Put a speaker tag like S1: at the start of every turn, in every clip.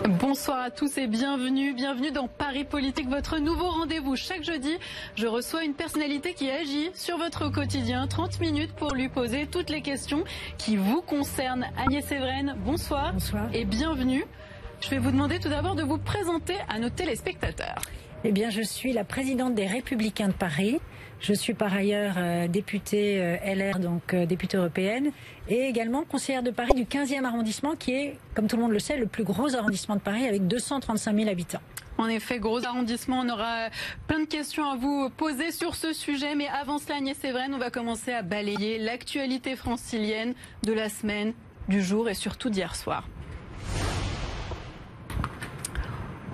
S1: Bonsoir à tous et bienvenue, bienvenue dans Paris Politique, votre nouveau rendez-vous. Chaque jeudi, je reçois une personnalité qui agit sur votre quotidien. 30 minutes pour lui poser toutes les questions qui vous concernent. Agnès Séveraine, bonsoir.
S2: Bonsoir.
S1: Et bienvenue. Je vais vous demander tout d'abord de vous présenter à nos téléspectateurs.
S2: Eh bien, je suis la présidente des Républicains de Paris. Je suis par ailleurs euh, députée euh, LR, donc euh, députée européenne, et également conseillère de Paris du 15e arrondissement, qui est, comme tout le monde le sait, le plus gros arrondissement de Paris avec 235 000 habitants.
S1: En effet, gros arrondissement, on aura plein de questions à vous poser sur ce sujet. Mais avant cela, Agnès Séveraine, on va commencer à balayer l'actualité francilienne de la semaine, du jour et surtout d'hier soir.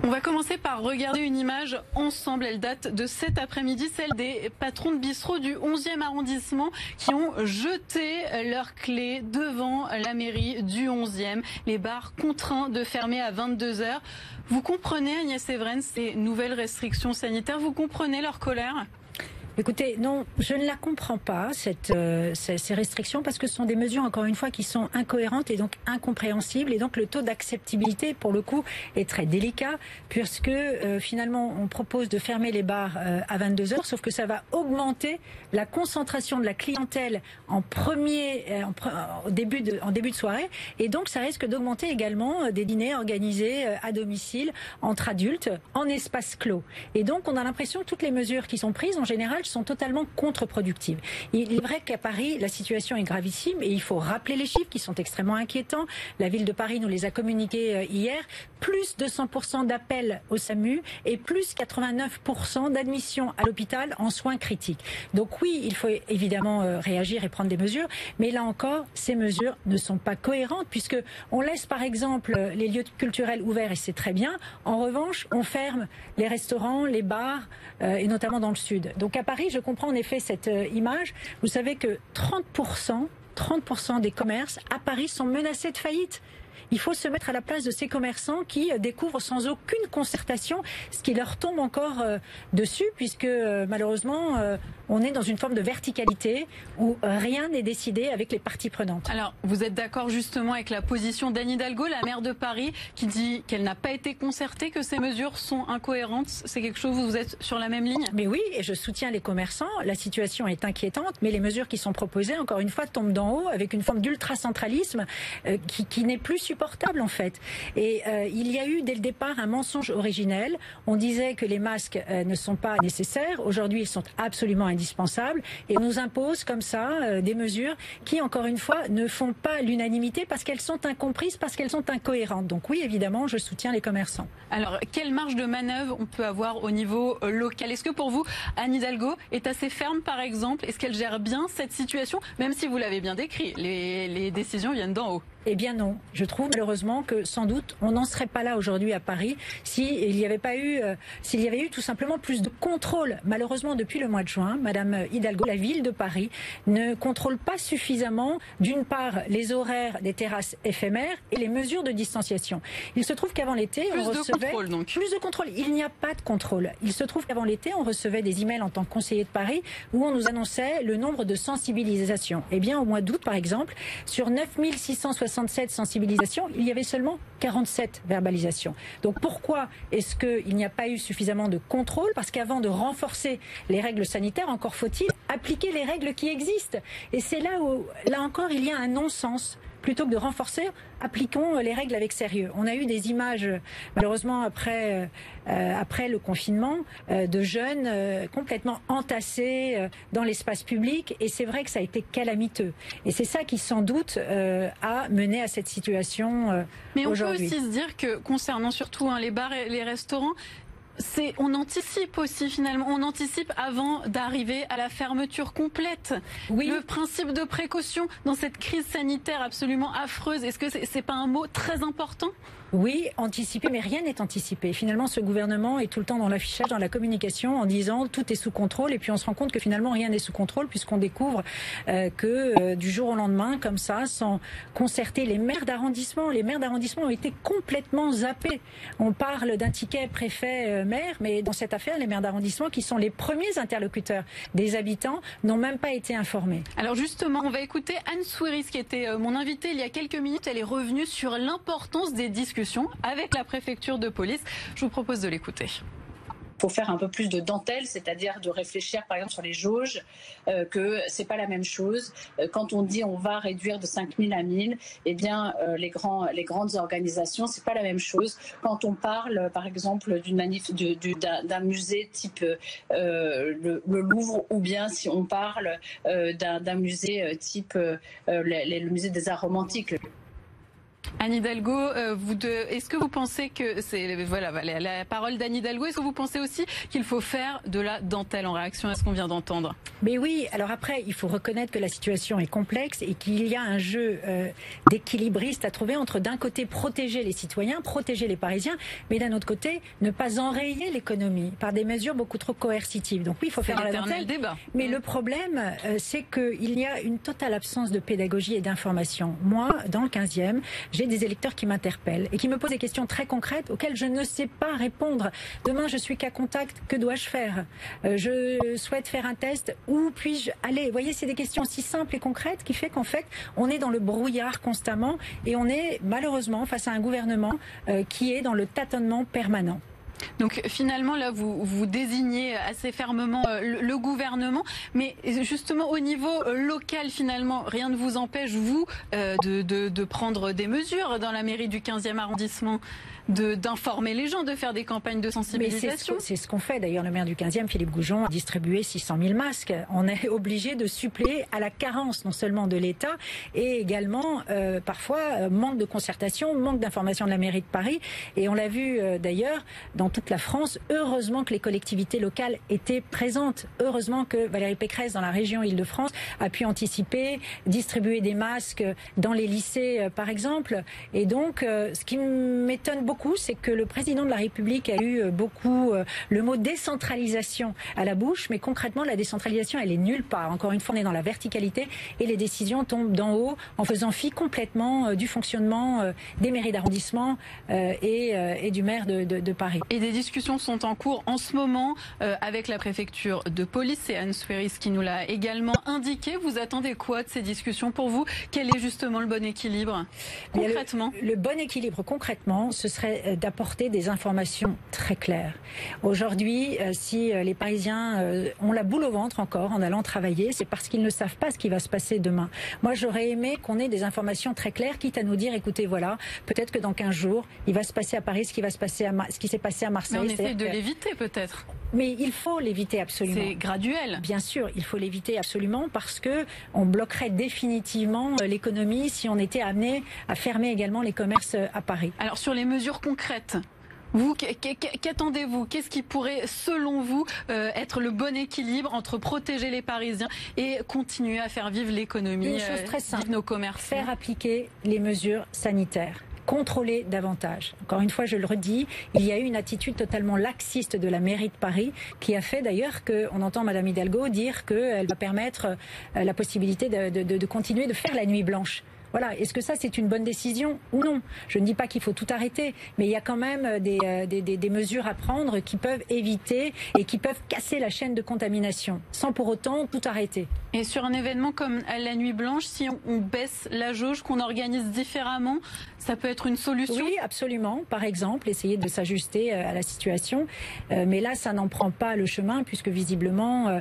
S1: On va commencer par regarder une image ensemble. Elle date de cet après-midi, celle des patrons de bistrot du 11e arrondissement qui ont jeté leurs clés devant la mairie du 11e. Les bars contraints de fermer à 22 heures. Vous comprenez, Agnès Séveraine, ces nouvelles restrictions sanitaires? Vous comprenez leur colère?
S2: Écoutez, non, je ne la comprends pas, cette, euh, ces, ces restrictions, parce que ce sont des mesures, encore une fois, qui sont incohérentes et donc incompréhensibles. Et donc le taux d'acceptabilité, pour le coup, est très délicat, puisque euh, finalement, on propose de fermer les bars euh, à 22 heures, sauf que ça va augmenter la concentration de la clientèle en premier, euh, en, pre- début de, en début de soirée. Et donc, ça risque d'augmenter également euh, des dîners organisés euh, à domicile entre adultes, en espace clos. Et donc, on a l'impression que toutes les mesures qui sont prises, en général, sont totalement contre-productives. Il est vrai qu'à Paris, la situation est gravissime et il faut rappeler les chiffres qui sont extrêmement inquiétants. La ville de Paris nous les a communiqués euh, hier. Plus de 100% d'appels au SAMU et plus 89% d'admissions à l'hôpital en soins critiques. Donc oui, il faut évidemment euh, réagir et prendre des mesures, mais là encore, ces mesures ne sont pas cohérentes puisque on laisse par exemple euh, les lieux culturels ouverts et c'est très bien. En revanche, on ferme les restaurants, les bars et notamment dans le sud. Donc à je comprends en effet cette euh, image. Vous savez que 30%, 30% des commerces à Paris sont menacés de faillite. Il faut se mettre à la place de ces commerçants qui euh, découvrent sans aucune concertation ce qui leur tombe encore euh, dessus, puisque euh, malheureusement, on est dans une forme de verticalité où rien n'est décidé avec les parties prenantes.
S1: Alors, vous êtes d'accord justement avec la position d'Anne Hidalgo, la maire de Paris, qui dit qu'elle n'a pas été concertée, que ces mesures sont incohérentes? C'est quelque chose où vous êtes sur la même ligne?
S2: Mais oui, et je soutiens les commerçants. La situation est inquiétante, mais les mesures qui sont proposées, encore une fois, tombent d'en haut avec une forme d'ultracentralisme qui, qui n'est plus supportable en fait. Et euh, il y a eu dès le départ un mensonge originel. On disait que les masques euh, ne sont pas nécessaires. Aujourd'hui, ils sont absolument indispensables et on nous impose comme ça euh, des mesures qui, encore une fois, ne font pas l'unanimité parce qu'elles sont incomprises, parce qu'elles sont incohérentes. Donc oui, évidemment, je soutiens les commerçants.
S1: Alors, quelle marge de manœuvre on peut avoir au niveau local? Est-ce que pour vous, Anne Hidalgo est assez ferme, par exemple? Est-ce qu'elle gère bien cette situation? Même si vous l'avez bien décrit, les décisions viennent d'en haut.
S2: Eh bien non, je trouve malheureusement que sans doute on n'en serait pas là aujourd'hui à Paris s'il n'y avait pas eu, euh, s'il y avait eu tout simplement plus de contrôle. Malheureusement, depuis le mois de juin, Madame Hidalgo, la ville de Paris, ne contrôle pas suffisamment, d'une part, les horaires des terrasses éphémères et les mesures de distanciation. Il se trouve qu'avant l'été,
S1: Plus
S2: on
S1: de
S2: recevait
S1: contrôle, donc.
S2: plus de contrôle. Il n'y a pas de contrôle. Il se trouve qu'avant l'été, on recevait des emails en tant que conseiller de Paris où on nous annonçait le nombre de sensibilisations. Eh bien, au mois d'août, par exemple, sur 9667 sensibilisations, il y avait seulement 47 verbalisations. Donc pourquoi est-ce qu'il n'y a pas eu suffisamment de contrôle? Parce qu'avant de renforcer les règles sanitaires, encore faut-il appliquer les règles qui existent. Et c'est là où, là encore, il y a un non-sens plutôt que de renforcer, appliquons les règles avec sérieux. On a eu des images, malheureusement, après, euh, euh, après le confinement, euh, de jeunes euh, complètement entassés euh, dans l'espace public, et c'est vrai que ça a été calamiteux. Et c'est ça qui, sans doute, euh, a mené à cette situation euh,
S1: Mais on peut aussi se dire que, concernant surtout hein, les bars et les restaurants, c'est, on anticipe aussi finalement, on anticipe avant d'arriver à la fermeture complète.
S2: Oui.
S1: Le principe de précaution dans cette crise sanitaire absolument affreuse, est-ce que c'est, c'est pas un mot très important?
S2: Oui, anticiper, mais rien n'est anticipé. Finalement, ce gouvernement est tout le temps dans l'affichage, dans la communication, en disant tout est sous contrôle, et puis on se rend compte que finalement rien n'est sous contrôle, puisqu'on découvre euh, que euh, du jour au lendemain, comme ça, sans concerter les maires d'arrondissement, les maires d'arrondissement ont été complètement zappés. On parle d'un ticket préfet euh, mais dans cette affaire, les maires d'arrondissement, qui sont les premiers interlocuteurs des habitants, n'ont même pas été informés.
S1: Alors justement, on va écouter Anne Souiris, qui était mon invitée il y a quelques minutes. Elle est revenue sur l'importance des discussions avec la préfecture de police. Je vous propose de l'écouter
S3: faut faire un peu plus de dentelle, c'est-à-dire de réfléchir par exemple sur les jauges, euh, que c'est pas la même chose. Euh, quand on dit on va réduire de 5000 à 1000, eh bien euh, les, grands, les grandes organisations, c'est pas la même chose. Quand on parle par exemple d'un musée type le, Louvre, ou bien si on parle d'un musée type le musée des arts romantiques.
S1: Anne Hidalgo, euh, est-ce que vous pensez que c'est voilà la, parole d'Anne Hidalgo Est-ce que vous pensez aussi qu'il faut faire de la dentelle en réaction à ce qu'on vient d'entendre?
S2: Mais oui. Alors après, il faut reconnaître que la situation est complexe et qu'il y a un jeu euh, d'équilibriste à trouver entre d'un côté protéger les citoyens, protéger les Parisiens, mais d'un autre côté ne pas enrayer l'économie par des mesures beaucoup trop coercitives. Donc oui, il faut faire de la dentelle.
S1: Débat.
S2: Mais le problème, euh, c'est qu'il y a une totale absence de pédagogie et d'information. Moi, dans le 15e, j'ai des électeurs qui m'interpellent et qui me posent des questions très concrètes auxquelles je ne sais pas répondre. Demain, je suis cas contact, que dois-je faire? Euh, Je souhaite faire un test, où puis-je aller? Vous voyez, c'est des questions si simples et concrètes qui fait qu'en fait, on est dans le brouillard constamment et on est malheureusement face à un gouvernement euh, qui est dans le tâtonnement permanent.
S1: Donc finalement, là, vous, vous désignez assez fermement euh, le, gouvernement, mais justement au niveau euh, local, finalement, rien ne vous empêche, vous, euh, de, de, de prendre des mesures dans la mairie du 15e arrondissement? D'informer les gens, de faire des campagnes de sensibilisation.
S2: C'est ce qu'on fait. D'ailleurs, le maire du 15e, Philippe Goujon, a distribué 600 000 masques. On est obligé de suppléer à la carence non seulement de l'État et également euh, parfois euh, manque de concertation, manque d'information de la mairie de Paris. Et on l'a vu euh, d'ailleurs dans toute la France. Heureusement que les collectivités locales étaient présentes. Heureusement que Valérie Pécresse, dans la région Île-de-France, a pu anticiper, distribuer des masques dans les lycées, par exemple. Et donc, ce qui m'étonne beaucoup, c'est que le président de la République a eu euh, beaucoup euh, le mot décentralisation à la bouche, mais concrètement, la décentralisation, elle est nulle part. Encore une fois, on est dans la verticalité et les décisions tombent d'en haut en faisant fi complètement euh, du fonctionnement des mairies d'arrondissement et, du maire de, Paris.
S1: Et des discussions sont en cours en ce moment avec la préfecture de police. C'est Anne Sweris qui nous l'a également indiqué. Vous attendez quoi de ces discussions pour vous? Quel est justement le bon équilibre? Concrètement?
S2: le bon équilibre concrètement, ce serait d'apporter des informations très claires. Aujourd'hui, euh, si euh, les Parisiens ont la boule au ventre encore en allant travailler, c'est parce qu'ils ne savent pas ce qui va se passer demain. Moi, j'aurais aimé qu'on ait des informations très claires, quitte à nous dire, écoutez, voilà, peut-être que dans 15 jours, il va se passer à Paris ce qui va se passer à ce qui s'est passé à Marseille.
S1: Mais on essaie de l'éviter peut-être.
S2: Mais il faut l'éviter absolument.
S1: C'est graduel.
S2: Bien sûr, il faut l'éviter absolument parce que on bloquerait définitivement l'économie si on était amené à fermer également les commerces à Paris.
S1: Alors sur les mesures concrètes vous, qu'attendez-vous? Qu'est-ce qui pourrait, selon vous, euh, être le bon équilibre entre protéger les Parisiens et continuer à faire vivre l'économie
S2: Une chose très simple,
S1: nos commerces?
S2: Faire appliquer les mesures sanitaires contrôler davantage. Encore une fois, je le redis, il y a eu une attitude totalement laxiste de la mairie de Paris qui a fait d'ailleurs qu'on entend Madame Hidalgo dire qu'elle va permettre euh, la possibilité de, de continuer de faire la nuit blanche. Voilà. Est-ce que ça, c'est une bonne décision ou non? Je ne dis pas qu'il faut tout arrêter, mais il y a quand même euh, euh, des, des, mesures à prendre qui peuvent éviter et qui peuvent casser la chaîne de contamination, sans pour autant tout arrêter.
S1: Et sur un événement comme la Nuit Blanche, si on, baisse la jauge, qu'on organise différemment, ça peut être une solution?
S2: Oui, absolument. Par exemple, essayer de s'ajuster euh, à la situation. mais là, ça n'en prend pas le chemin, puisque visiblement,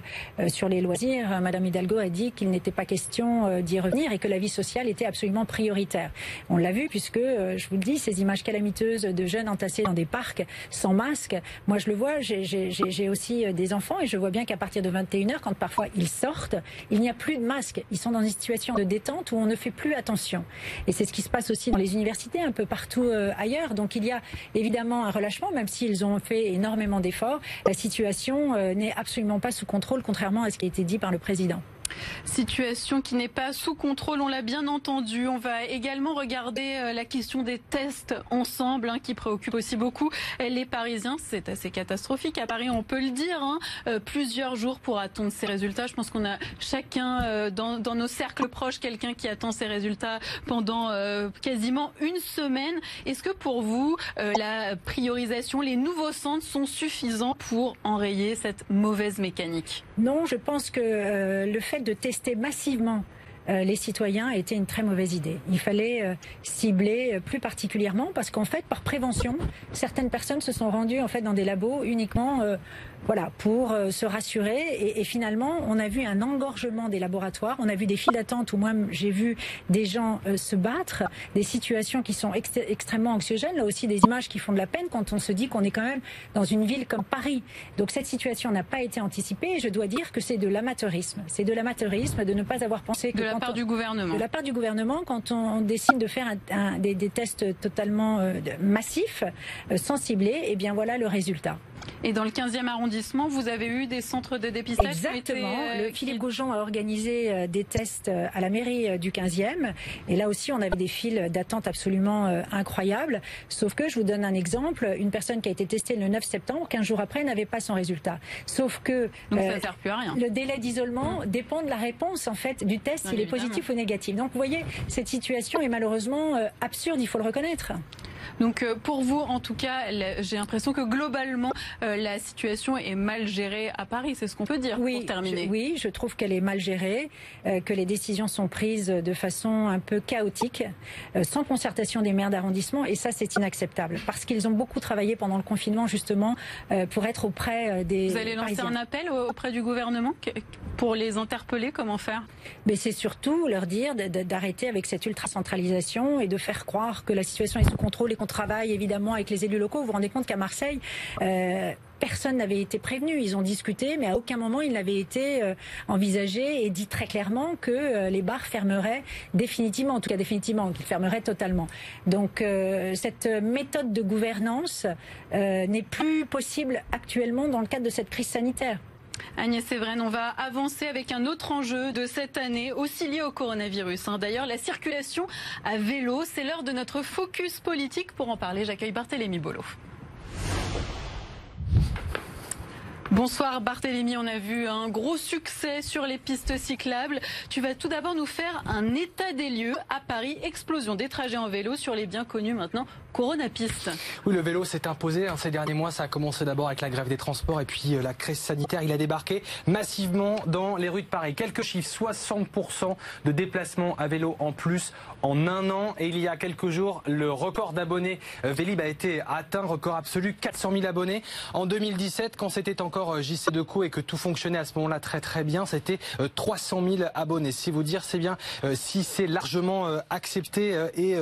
S2: sur les loisirs, Madame Hidalgo a dit qu'il n'était pas question d'y revenir et que la vie sociale était absolument absolument prioritaire. On l'a vu puisque, euh, je vous le dis, ces images calamiteuses de jeunes entassés dans des parcs sans masque, moi je le vois, j'ai aussi euh, des enfants et je vois bien qu'à partir de 21h, quand parfois ils sortent, il n'y a plus de masque. Ils sont dans une situation de détente où on ne fait plus attention. Et c'est ce qui se passe aussi dans les universités, un peu partout euh, ailleurs. Donc il y a évidemment un relâchement, même s'ils ont fait énormément d'efforts. La situation n'est absolument pas sous contrôle, contrairement à ce qui a été dit par le président.
S1: Situation qui n'est pas sous contrôle, on l'a bien entendu. On va également regarder euh, la question des tests ensemble, hein, qui préoccupe aussi beaucoup les Parisiens. C'est assez catastrophique à Paris, on peut le dire. Hein. Euh, plusieurs jours pour attendre ces résultats. Je pense qu'on a chacun euh, dans, dans, nos cercles proches quelqu'un qui attend ces résultats pendant quasiment une semaine. Est-ce que pour vous, la priorisation, les nouveaux centres sont suffisants pour enrayer cette mauvaise mécanique?
S2: Non, je pense que le fait de tester massivement euh, les citoyens été une très mauvaise idée. Il fallait euh, cibler euh, plus particulièrement parce qu'en fait, par prévention, certaines personnes se sont rendues en fait dans des labos uniquement voilà, pour euh, se rassurer. Et, et, finalement, on a vu un engorgement des laboratoires, on a vu des files d'attente où moi j'ai vu des gens euh, se battre, des situations qui sont extrêmement anxiogènes, là aussi des images qui font de la peine quand on se dit qu'on est quand même dans une ville comme Paris. Donc cette situation n'a pas été anticipée et je dois dire que c'est de l'amateurisme. C'est de l'amateurisme de ne pas avoir pensé que...
S1: De la part du gouvernement.
S2: De la part du gouvernement, quand on, décide de faire un, des, des, tests totalement euh, massifs, sans cibler, et eh bien voilà le résultat.
S1: Et dans le 15e arrondissement, vous avez eu des centres de dépistage
S2: Exactement. le Philippe Gaujon a organisé euh, des tests euh, à la mairie euh, du 15e. Et là aussi, on avait des files d'attente absolument incroyables. Sauf que, je vous donne un exemple, une personne qui a été testée le 9 septembre, 15 jours après, n'avait pas son résultat. Sauf que
S1: Donc ça sert plus à rien.
S2: le délai d'isolement dépend de la réponse en fait du test, s'il est positif ou négatif. Donc vous voyez, cette situation est malheureusement absurde, il faut le reconnaître.
S1: Donc euh, pour vous, en tout cas, j'ai l'impression que globalement, euh, la situation est mal gérée à Paris. C'est ce qu'on peut dire
S2: oui,
S1: pour terminer.
S2: Je, oui, je trouve qu'elle est mal gérée, euh, que les décisions sont prises de façon un peu chaotique, sans concertation des maires d'arrondissement. Et ça, c'est inacceptable. Parce qu'ils ont beaucoup travaillé pendant le confinement, justement, pour être auprès des
S1: Vous allez lancer un appel auprès du gouvernement pour les interpeller Comment faire?
S2: Mais c'est surtout leur dire d'arrêter avec cette ultra-centralisation et de faire croire que la situation est sous contrôle et qu'on travaille évidemment avec les élus locaux. Vous vous rendez compte qu'à Marseille, euh, personne n'avait été prévenu. Ils ont discuté, mais à aucun moment il n'avait été euh, envisagé et dit très clairement que euh, les bars fermeraient définitivement, en tout cas définitivement, qu'ils fermeraient totalement. Donc cette méthode de gouvernance n'est plus possible actuellement dans le cadre de cette crise sanitaire.
S1: Agnès Séverine, on va avancer avec un autre enjeu de cette année, aussi lié au coronavirus. Hein. D'ailleurs, la circulation à vélo, c'est l'heure de notre focus politique. Pour en parler, j'accueille Barthélémy Bolo. Bonsoir Barthélémy, on a vu un gros succès sur les pistes cyclables. Tu vas tout d'abord nous faire un état des lieux à Paris, explosion des trajets en vélo sur les bien connus maintenant
S4: Oui, le vélo s'est imposé hein, ces derniers mois. Ça a commencé d'abord avec la grève des transports et puis euh, la crise sanitaire. Il a débarqué massivement dans les rues de Paris. Quelques chiffres 60% de déplacements à vélo en plus en un an. Et il y a quelques jours, le record d'abonnés euh, Vélib a été atteint, record absolu 400 000 abonnés. En 2017, quand c'était encore euh, JC Deco et que tout fonctionnait à ce moment-là très très bien, c'était 300 euh, 000 abonnés. Si vous dire, c'est bien si c'est largement accepté et,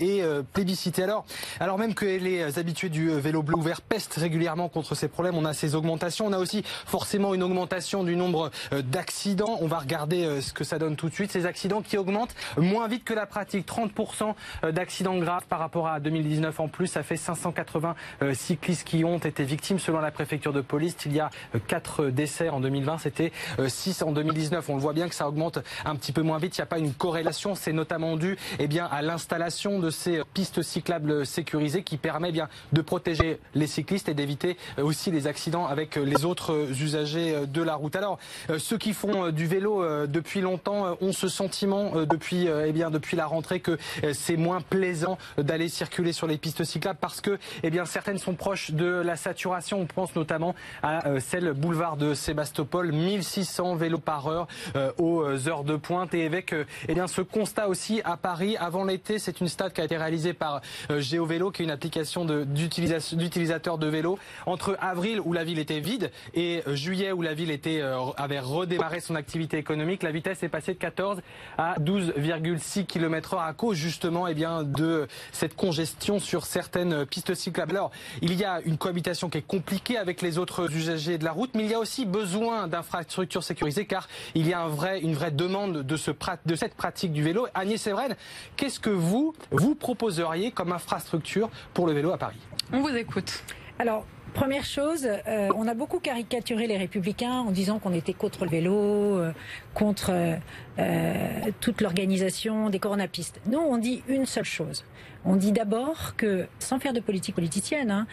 S4: et plébiscité. Alors, alors même que les habitués du vélo bleu ouvert pestent régulièrement contre ces problèmes, on a ces augmentations. On a aussi forcément une augmentation du nombre d'accidents. On va regarder ce que ça donne tout de suite. Ces accidents qui augmentent moins vite que la pratique. 30% d'accidents graves par rapport à 2019 en plus. Ça fait 580 cyclistes qui ont été victimes selon la préfecture de police il y a 4 euh, décès en 2020, c'était 6 euh, en 2019. On le voit bien que ça augmente un petit peu moins vite. Il n'y a pas une corrélation. C'est notamment dû eh bien, à l'installation de ces pistes cyclables sécurisées qui permet bien de protéger les cyclistes et d'éviter euh, aussi les accidents avec les autres usagers de la route. Alors, ceux qui font du vélo depuis longtemps ont ce sentiment depuis, eh bien, depuis la rentrée que c'est moins plaisant d'aller circuler sur les pistes cyclables parce que eh bien, certaines sont proches de la saturation. On pense notamment à euh, celle boulevard de Sébastopol, 1600 vélos par heure euh, aux heures de pointe. Et avec eh bien, ce constat aussi à Paris, avant l'été, c'est une stat qui a été réalisée par euh, GeoVélo, qui est une application d'utilisateurs de, vélo. Entre avril, où la ville était vide, et juillet, où la ville était, avait redémarré son activité économique, la vitesse est passée de 14 à 12,6 km heure à cause justement eh bien, de cette congestion sur certaines pistes cyclables. Alors, il y a une cohabitation qui est compliquée avec les autres usagers de la route, mais il y a aussi besoin d'infrastructures sécurisées car il y a un vrai, une vraie demande de, ce, de cette pratique du vélo. Agnès Séverine, qu'est-ce que vous, vous proposeriez comme infrastructure pour le vélo à Paris
S1: On vous écoute.
S2: Alors, Première chose, euh, on a beaucoup caricaturé les républicains en disant qu'on était contre le vélo, euh, contre euh, toute l'organisation des coronapistes. Nous, on dit une seule chose. On dit d'abord que, sans faire de politique politicienne, hein,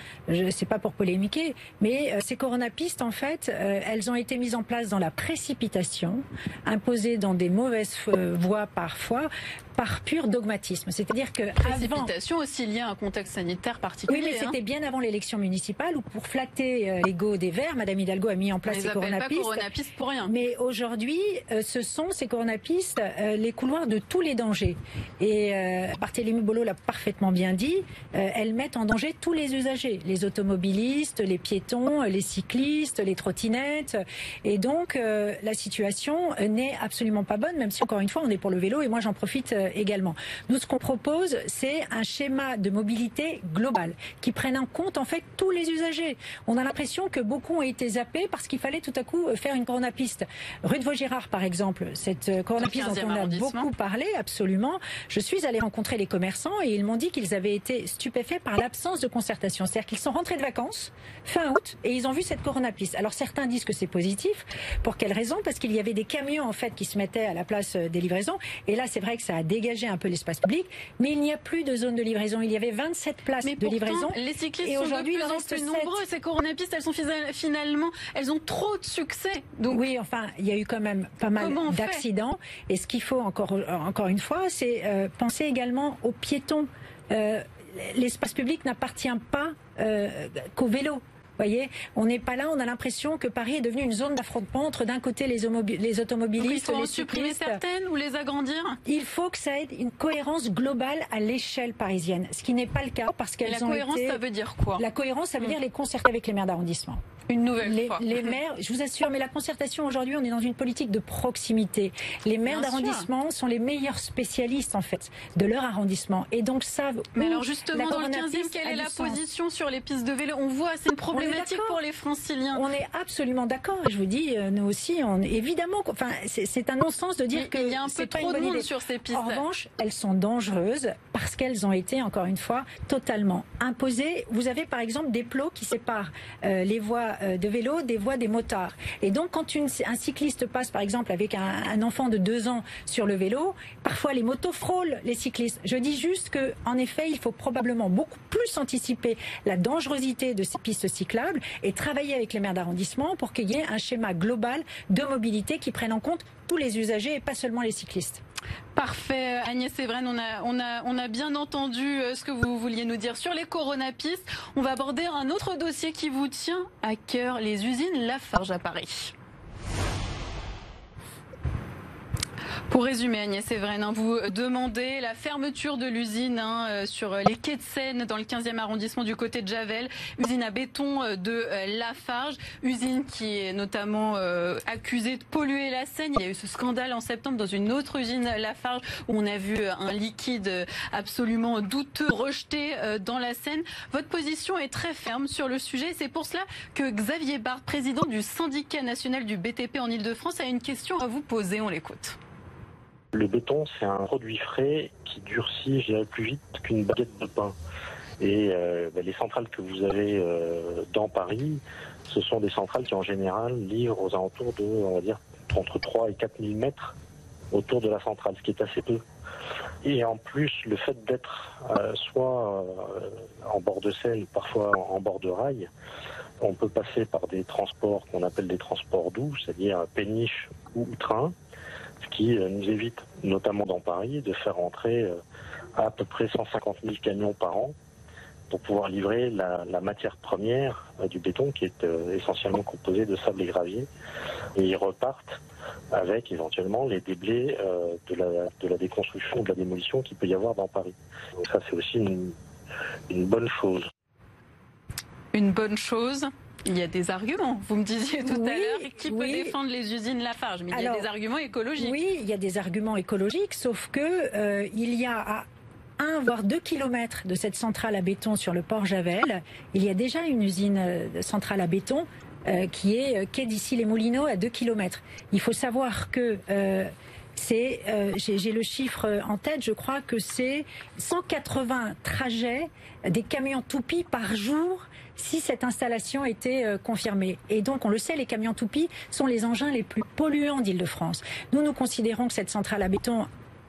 S2: sais pas pour polémiquer, mais ces coronapistes, en fait, elles ont été mises en place dans la précipitation, imposées dans des mauvaises voies parfois, par pur dogmatisme. C'est-à-dire que
S1: précipitation aussi liée à un contexte sanitaire particulier.
S2: Oui, mais c'était hein. bien avant l'élection municipale où, pour flatter euh, l'ego des Verts, Madame Hidalgo a mis en place ces coronapistes.
S1: coronapistes pour rien.
S2: Mais aujourd'hui, euh, ce sont ces coronapistes euh, les couloirs de tous les dangers. Et euh, Barthélémy Bolo l'a parfaitement bien dit. elles mettent en danger tous les usagers, les automobilistes, les piétons, les cyclistes, les trottinettes. Et donc, la situation n'est absolument pas bonne, même si encore une fois, on est pour le vélo. Et moi, j'en profite euh, également. Nous, ce qu'on propose, c'est un schéma de mobilité global qui prenne en compte en fait tous les usagers. On a l'impression que beaucoup ont été zappés parce qu'il fallait tout à coup euh, faire une coronapiste. Rue de Vaugirard, par exemple, cette euh, coronapiste dont on a beaucoup parlé, absolument. Je suis allée rencontrer les commerçants et ils m'ont dit qu'ils avaient été stupéfaits par l'absence de concertation. C'est-à-dire qu'ils sont rentrés de vacances fin août et ils ont vu cette coronapiste. Alors certains disent que c'est positif. Pour quelle raison? Parce qu'il y avait des camions en fait qui se mettaient à la place des livraisons. Et là, c'est vrai que ça a dégager un peu l'espace public, mais il n'y a plus de zone de livraison. Il y avait 27 places de livraison.
S1: Les cyclistes et sont de plus en plus nombreux. Ces coronapistes, elles sont finalement, elles ont trop de succès.
S2: Donc oui, enfin, il y a eu quand même pas mal d'accidents. Et ce qu'il faut encore, encore une fois, c'est euh, penser également aux piétons. Euh, l'espace public n'appartient pas euh, qu'au vélo voyez, on n'est pas là, on a l'impression que Paris est devenu une zone d'affrontement entre d'un côté les, les automobilistes,
S1: il faut
S2: les
S1: supprimer certaines ou les agrandir?
S2: Il faut que ça ait une cohérence globale à l'échelle parisienne, ce qui n'est pas le cas parce qu'elles ont
S1: été... La cohérence, ça veut dire quoi?
S2: La cohérence, ça veut dire les concerter avec les maires d'arrondissement.
S1: Une nouvelle
S2: les,
S1: fois.
S2: Les maires, je vous assure, mais la concertation aujourd'hui, on est dans une politique de proximité. Les maires d'arrondissement sont les meilleurs spécialistes en fait de leur arrondissement et donc savent.
S1: Mais alors justement, dans le 15e, quelle est la position sur les pistes de vélo? On voit, c'est une problématique pour les Franciliens.
S2: On est absolument d'accord. Je vous dis, euh, nous aussi, on évidemment, enfin, c'est un non-sens de dire qu'il
S1: y a un peu trop de monde sur ces pistes.
S2: En revanche, elles sont dangereuses parce qu'elles ont été encore une fois totalement imposées. Vous avez par exemple des plots qui séparent euh, les voies euh, de vélo des voies des motards. Et donc, quand un cycliste passe, par exemple, avec un, un, enfant de deux ans sur le vélo, parfois les motos frôlent les cyclistes. Je dis juste que, en effet, il faut probablement beaucoup plus anticiper la dangerosité de ces pistes cyclables et travailler avec les maires d'arrondissement pour qu'il y ait un schéma global de mobilité qui prenne en compte tous les usagers et pas seulement les cyclistes.
S1: Parfait, Agnès Séverine, on a, on, a, on a bien entendu euh, ce que vous vouliez nous dire sur les coronapistes. On va aborder un autre dossier qui vous tient à cœur, les usines Lafarge à Paris. Pour résumer, Agnès Séverine, hein, vous demandez la fermeture de l'usine hein, euh, sur les quais de Seine dans le 15e arrondissement du côté de Javel, usine à béton euh, de euh, Lafarge, usine qui est notamment accusée de polluer la Seine. Il y a eu ce scandale en septembre dans une autre usine Lafarge où on a vu un liquide absolument douteux rejeté dans la Seine. Votre position est très ferme sur le sujet. C'est pour cela que Xavier Barthes, président du syndicat national du BTP en Ile-de-France, a une question à vous poser. On l'écoute.
S5: Le béton, c'est un produit frais qui durcit, je plus vite qu'une baguette de pain. Et euh, ben, les centrales que vous avez euh, dans Paris, ce sont des centrales qui en général livrent aux alentours de, on va dire, entre 3 et 4 000 mètres autour de la centrale, ce qui est assez peu. Et en plus, le fait d'être euh, soit en bord de Seine, parfois en bord de rail, on peut passer par des transports qu'on appelle des transports doux, c'est-à-dire péniche ou train ce qui euh, nous évite, notamment dans Paris, de faire entrer euh, à peu près 150 000 camions par an pour pouvoir livrer la, matière première euh, du béton qui est essentiellement composé de sable et gravier. Et ils repartent avec éventuellement les déblais de, la, déconstruction ou de la démolition qu'il peut y avoir dans Paris. Ça c'est aussi une bonne chose.
S1: Une bonne chose il y a des arguments. Vous me disiez tout à l'heure qui peut défendre les usines Lafarge, mais il y a des arguments écologiques.
S2: Oui, il y a des arguments écologiques, sauf que euh, il y a à un voire deux kilomètres de cette centrale à béton sur le port Javel, il y a déjà une usine euh, centrale à béton euh, qui est quai d'ici les Moulineaux à deux kilomètres. Il faut savoir que c'est, euh, j'ai le chiffre en tête, je crois que c'est 180 trajets des camions toupies par jour si cette installation était euh, confirmée. Et donc, on le sait, les camions toupies sont les engins les plus polluants d'Île-de-France. Nous, nous considérons que cette centrale à béton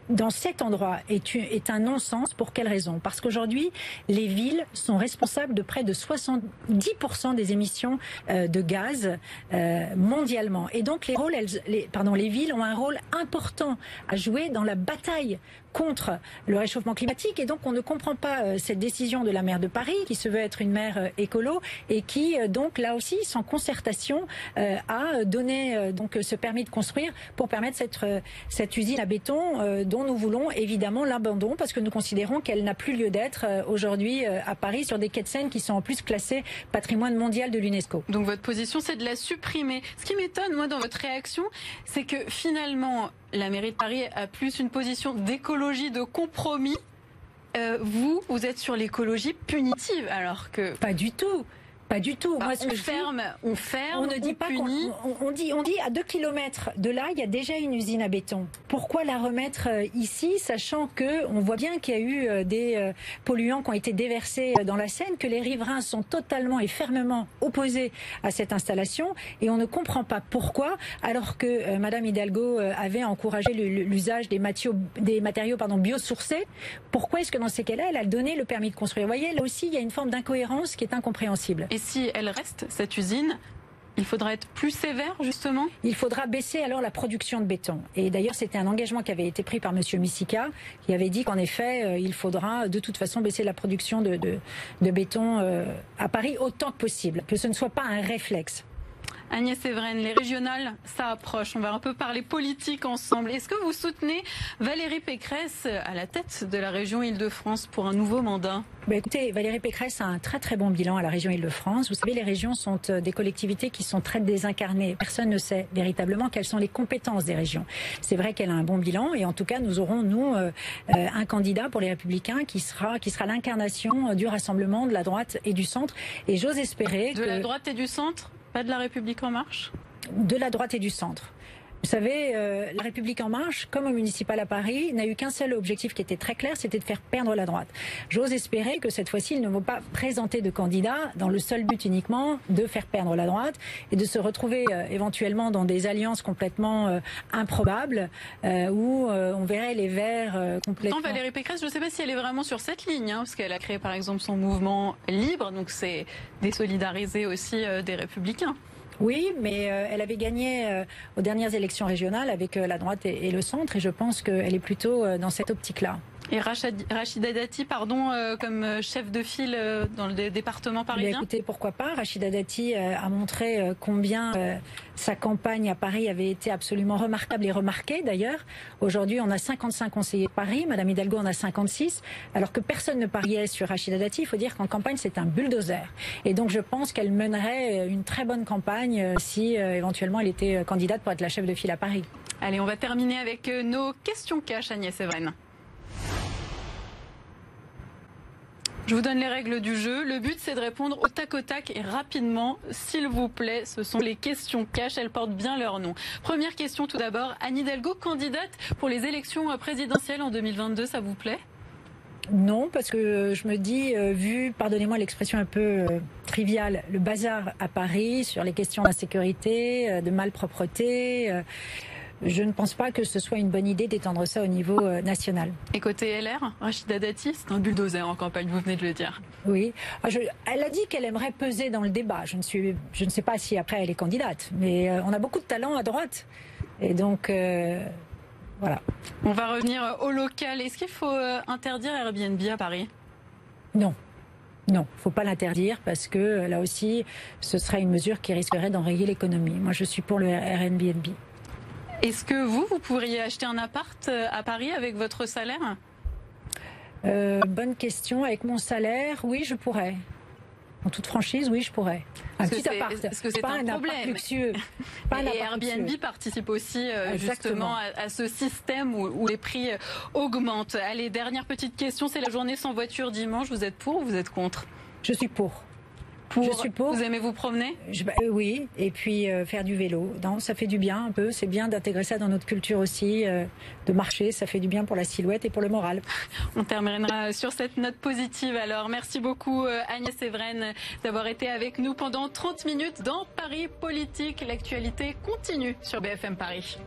S2: dans cet endroit est, un non-sens. Pour quelle raison? Parce qu'aujourd'hui, les villes sont responsables de près de 70% des émissions euh, de gaz euh, mondialement. Et donc, les, rôles, les, pardon, les villes ont un rôle important à jouer dans la bataille contre le réchauffement climatique et donc on ne comprend pas euh, cette décision de la maire de Paris qui se veut être une maire euh, écolo et qui euh, donc là aussi sans concertation a donné donc ce permis de construire pour permettre cette cette usine à béton dont nous voulons évidemment l'abandon parce que nous considérons qu'elle n'a plus lieu d'être aujourd'hui à Paris sur des quais de Seine qui sont en plus classés patrimoine mondial de l'UNESCO.
S1: Donc votre position c'est de la supprimer. Ce qui m'étonne moi dans votre réaction, c'est que finalement la mairie de Paris a plus une position d'écologie, de compromis. Euh, vous, vous êtes sur l'écologie punitive, alors que...
S2: Pas du tout. Pas du tout.
S1: Moi, on, ferme, on ferme, on ne dit pas punit.
S2: On, dit, on dit à 2 km de là, il y a déjà une usine à béton. Pourquoi la remettre euh, ici, sachant que on voit bien qu'il y a eu euh, des euh, polluants qui ont été déversés dans la Seine, que les riverains sont totalement et fermement opposés à cette installation, et on ne comprend pas pourquoi, alors que Madame Hidalgo avait encouragé l'usage des, matériaux, des matériaux pardon, biosourcés. Pourquoi est-ce que dans ces cas-là, elle a donné le permis de construire? Vous voyez, là aussi, il y a une forme d'incohérence qui est incompréhensible.
S1: Et si elle reste, cette usine, il faudra être plus sévère, justement?
S2: Il faudra baisser alors la production de béton. Et d'ailleurs, c'était un engagement qui avait été pris par M. Missika, qui avait dit qu'en effet, euh, il faudra de toute façon baisser la production de, béton euh, à Paris autant que possible, que ce ne soit pas un réflexe.
S1: Agnès Evren, les régionales, ça approche. On va un peu parler politique ensemble. Est-ce que vous soutenez Valérie Pécresse à la tête de la région Île-de-France pour un nouveau mandat?
S2: Bah écoutez, Valérie Pécresse a un très très bon bilan à la région Île-de-France. Vous savez, les régions sont euh, des collectivités qui sont très désincarnées. Personne ne sait véritablement quelles sont les compétences des régions. C'est vrai qu'elle a un bon bilan et en tout cas, nous aurons, nous, euh, euh, un candidat pour les Républicains qui sera, qui sera l'incarnation du rassemblement de la droite et du centre. Et j'ose espérer
S1: de la droite et du centre? Pas de la République en marche?
S2: De la droite et du centre. Vous savez, euh, la République en marche, comme au municipal à Paris, n'a eu qu'un seul objectif qui était très clair, c'était de faire perdre la droite. J'ose espérer que cette fois-ci, ils ne vont pas présenter de candidats dans le seul but uniquement de faire perdre la droite et de se retrouver euh, éventuellement dans des alliances complètement euh, improbables où on verrait les Verts complètement.
S1: Pourtant, Valérie Pécresse, je ne sais pas si elle est vraiment sur cette ligne, hein, parce qu'elle a créé par exemple son mouvement libre, donc c'est désolidariser aussi des Républicains.
S2: Oui, mais euh, elle avait gagné euh, aux dernières élections régionales avec euh, la droite et, le centre, et je pense qu'elle est plutôt dans cette optique-là.
S1: Et Rachida Dati, pardon, euh, comme euh, chef de file euh, dans le département parisien
S2: Écoutez, pourquoi pas? Rachida Dati a montré combien sa campagne à Paris avait été absolument remarquable et remarquée d'ailleurs. Aujourd'hui, on a 55 conseillers de Paris, Madame Hidalgo en a 56, alors que personne ne pariait sur Rachida Dati. Il faut dire qu'en campagne, c'est un bulldozer. Et donc, je pense qu'elle mènerait une très bonne campagne si éventuellement elle était candidate pour être la chef de file à Paris.
S1: Allez, on va terminer avec nos questions cash, Agnès Evren. Je vous donne les règles du jeu. Le but, c'est de répondre au tac au tac et rapidement, s'il vous plaît. Ce sont les questions cash. Elles portent bien leur nom. Première question tout d'abord. Anne Hidalgo, candidate pour les élections présidentielles en 2022, ça vous plaît?
S2: Non, parce que je me dis, euh, vu, pardonnez-moi l'expression un peu euh, triviale, le bazar à Paris sur les questions d'insécurité, euh, de malpropreté, je ne pense pas que ce soit une bonne idée d'étendre ça au niveau euh, national.
S1: Et côté LR, Rachida Dati, c'est un bulldozer en campagne, vous venez de le dire.
S2: Oui. Ah, elle a dit qu'elle aimerait peser dans le débat. Je ne, suis, je ne sais pas si après elle est candidate, mais euh, on a beaucoup de talent à droite. Et donc, euh, voilà.
S1: On va revenir au local. Est-ce qu'il faut interdire Airbnb à Paris?
S2: Non. Non, il ne faut pas l'interdire parce que là aussi, ce serait une mesure qui risquerait d'enrayer l'économie. Moi, je suis pour le Airbnb.
S1: Est-ce que vous, vous pourriez acheter un appart euh, à Paris avec votre salaire?
S2: Euh, Bonne question. Avec mon salaire, oui, je pourrais. En toute franchise, oui, je pourrais.
S1: Un petit appart. Est-ce que c'est pas un, problème luxueux. Pas Et Airbnb participe aussi euh, justement à, ce système où, les prix augmentent. Allez, dernière petite question, c'est la journée sans voiture dimanche. Vous êtes pour ou vous êtes contre?
S2: Je suis pour.
S1: Pour.
S2: Je suppose.
S1: Vous aimez vous promener?
S2: Je- bah, euh, Oui, et puis euh, faire du vélo. Non, ça fait du bien un peu. C'est bien d'intégrer ça dans notre culture aussi. euh, de marcher, ça fait du bien pour la silhouette et pour le moral.
S1: On terminera sur cette note positive. Alors, merci beaucoup Agnès Evren d'avoir été avec nous pendant 30 minutes dans Paris Politique. L'actualité continue sur BFM Paris.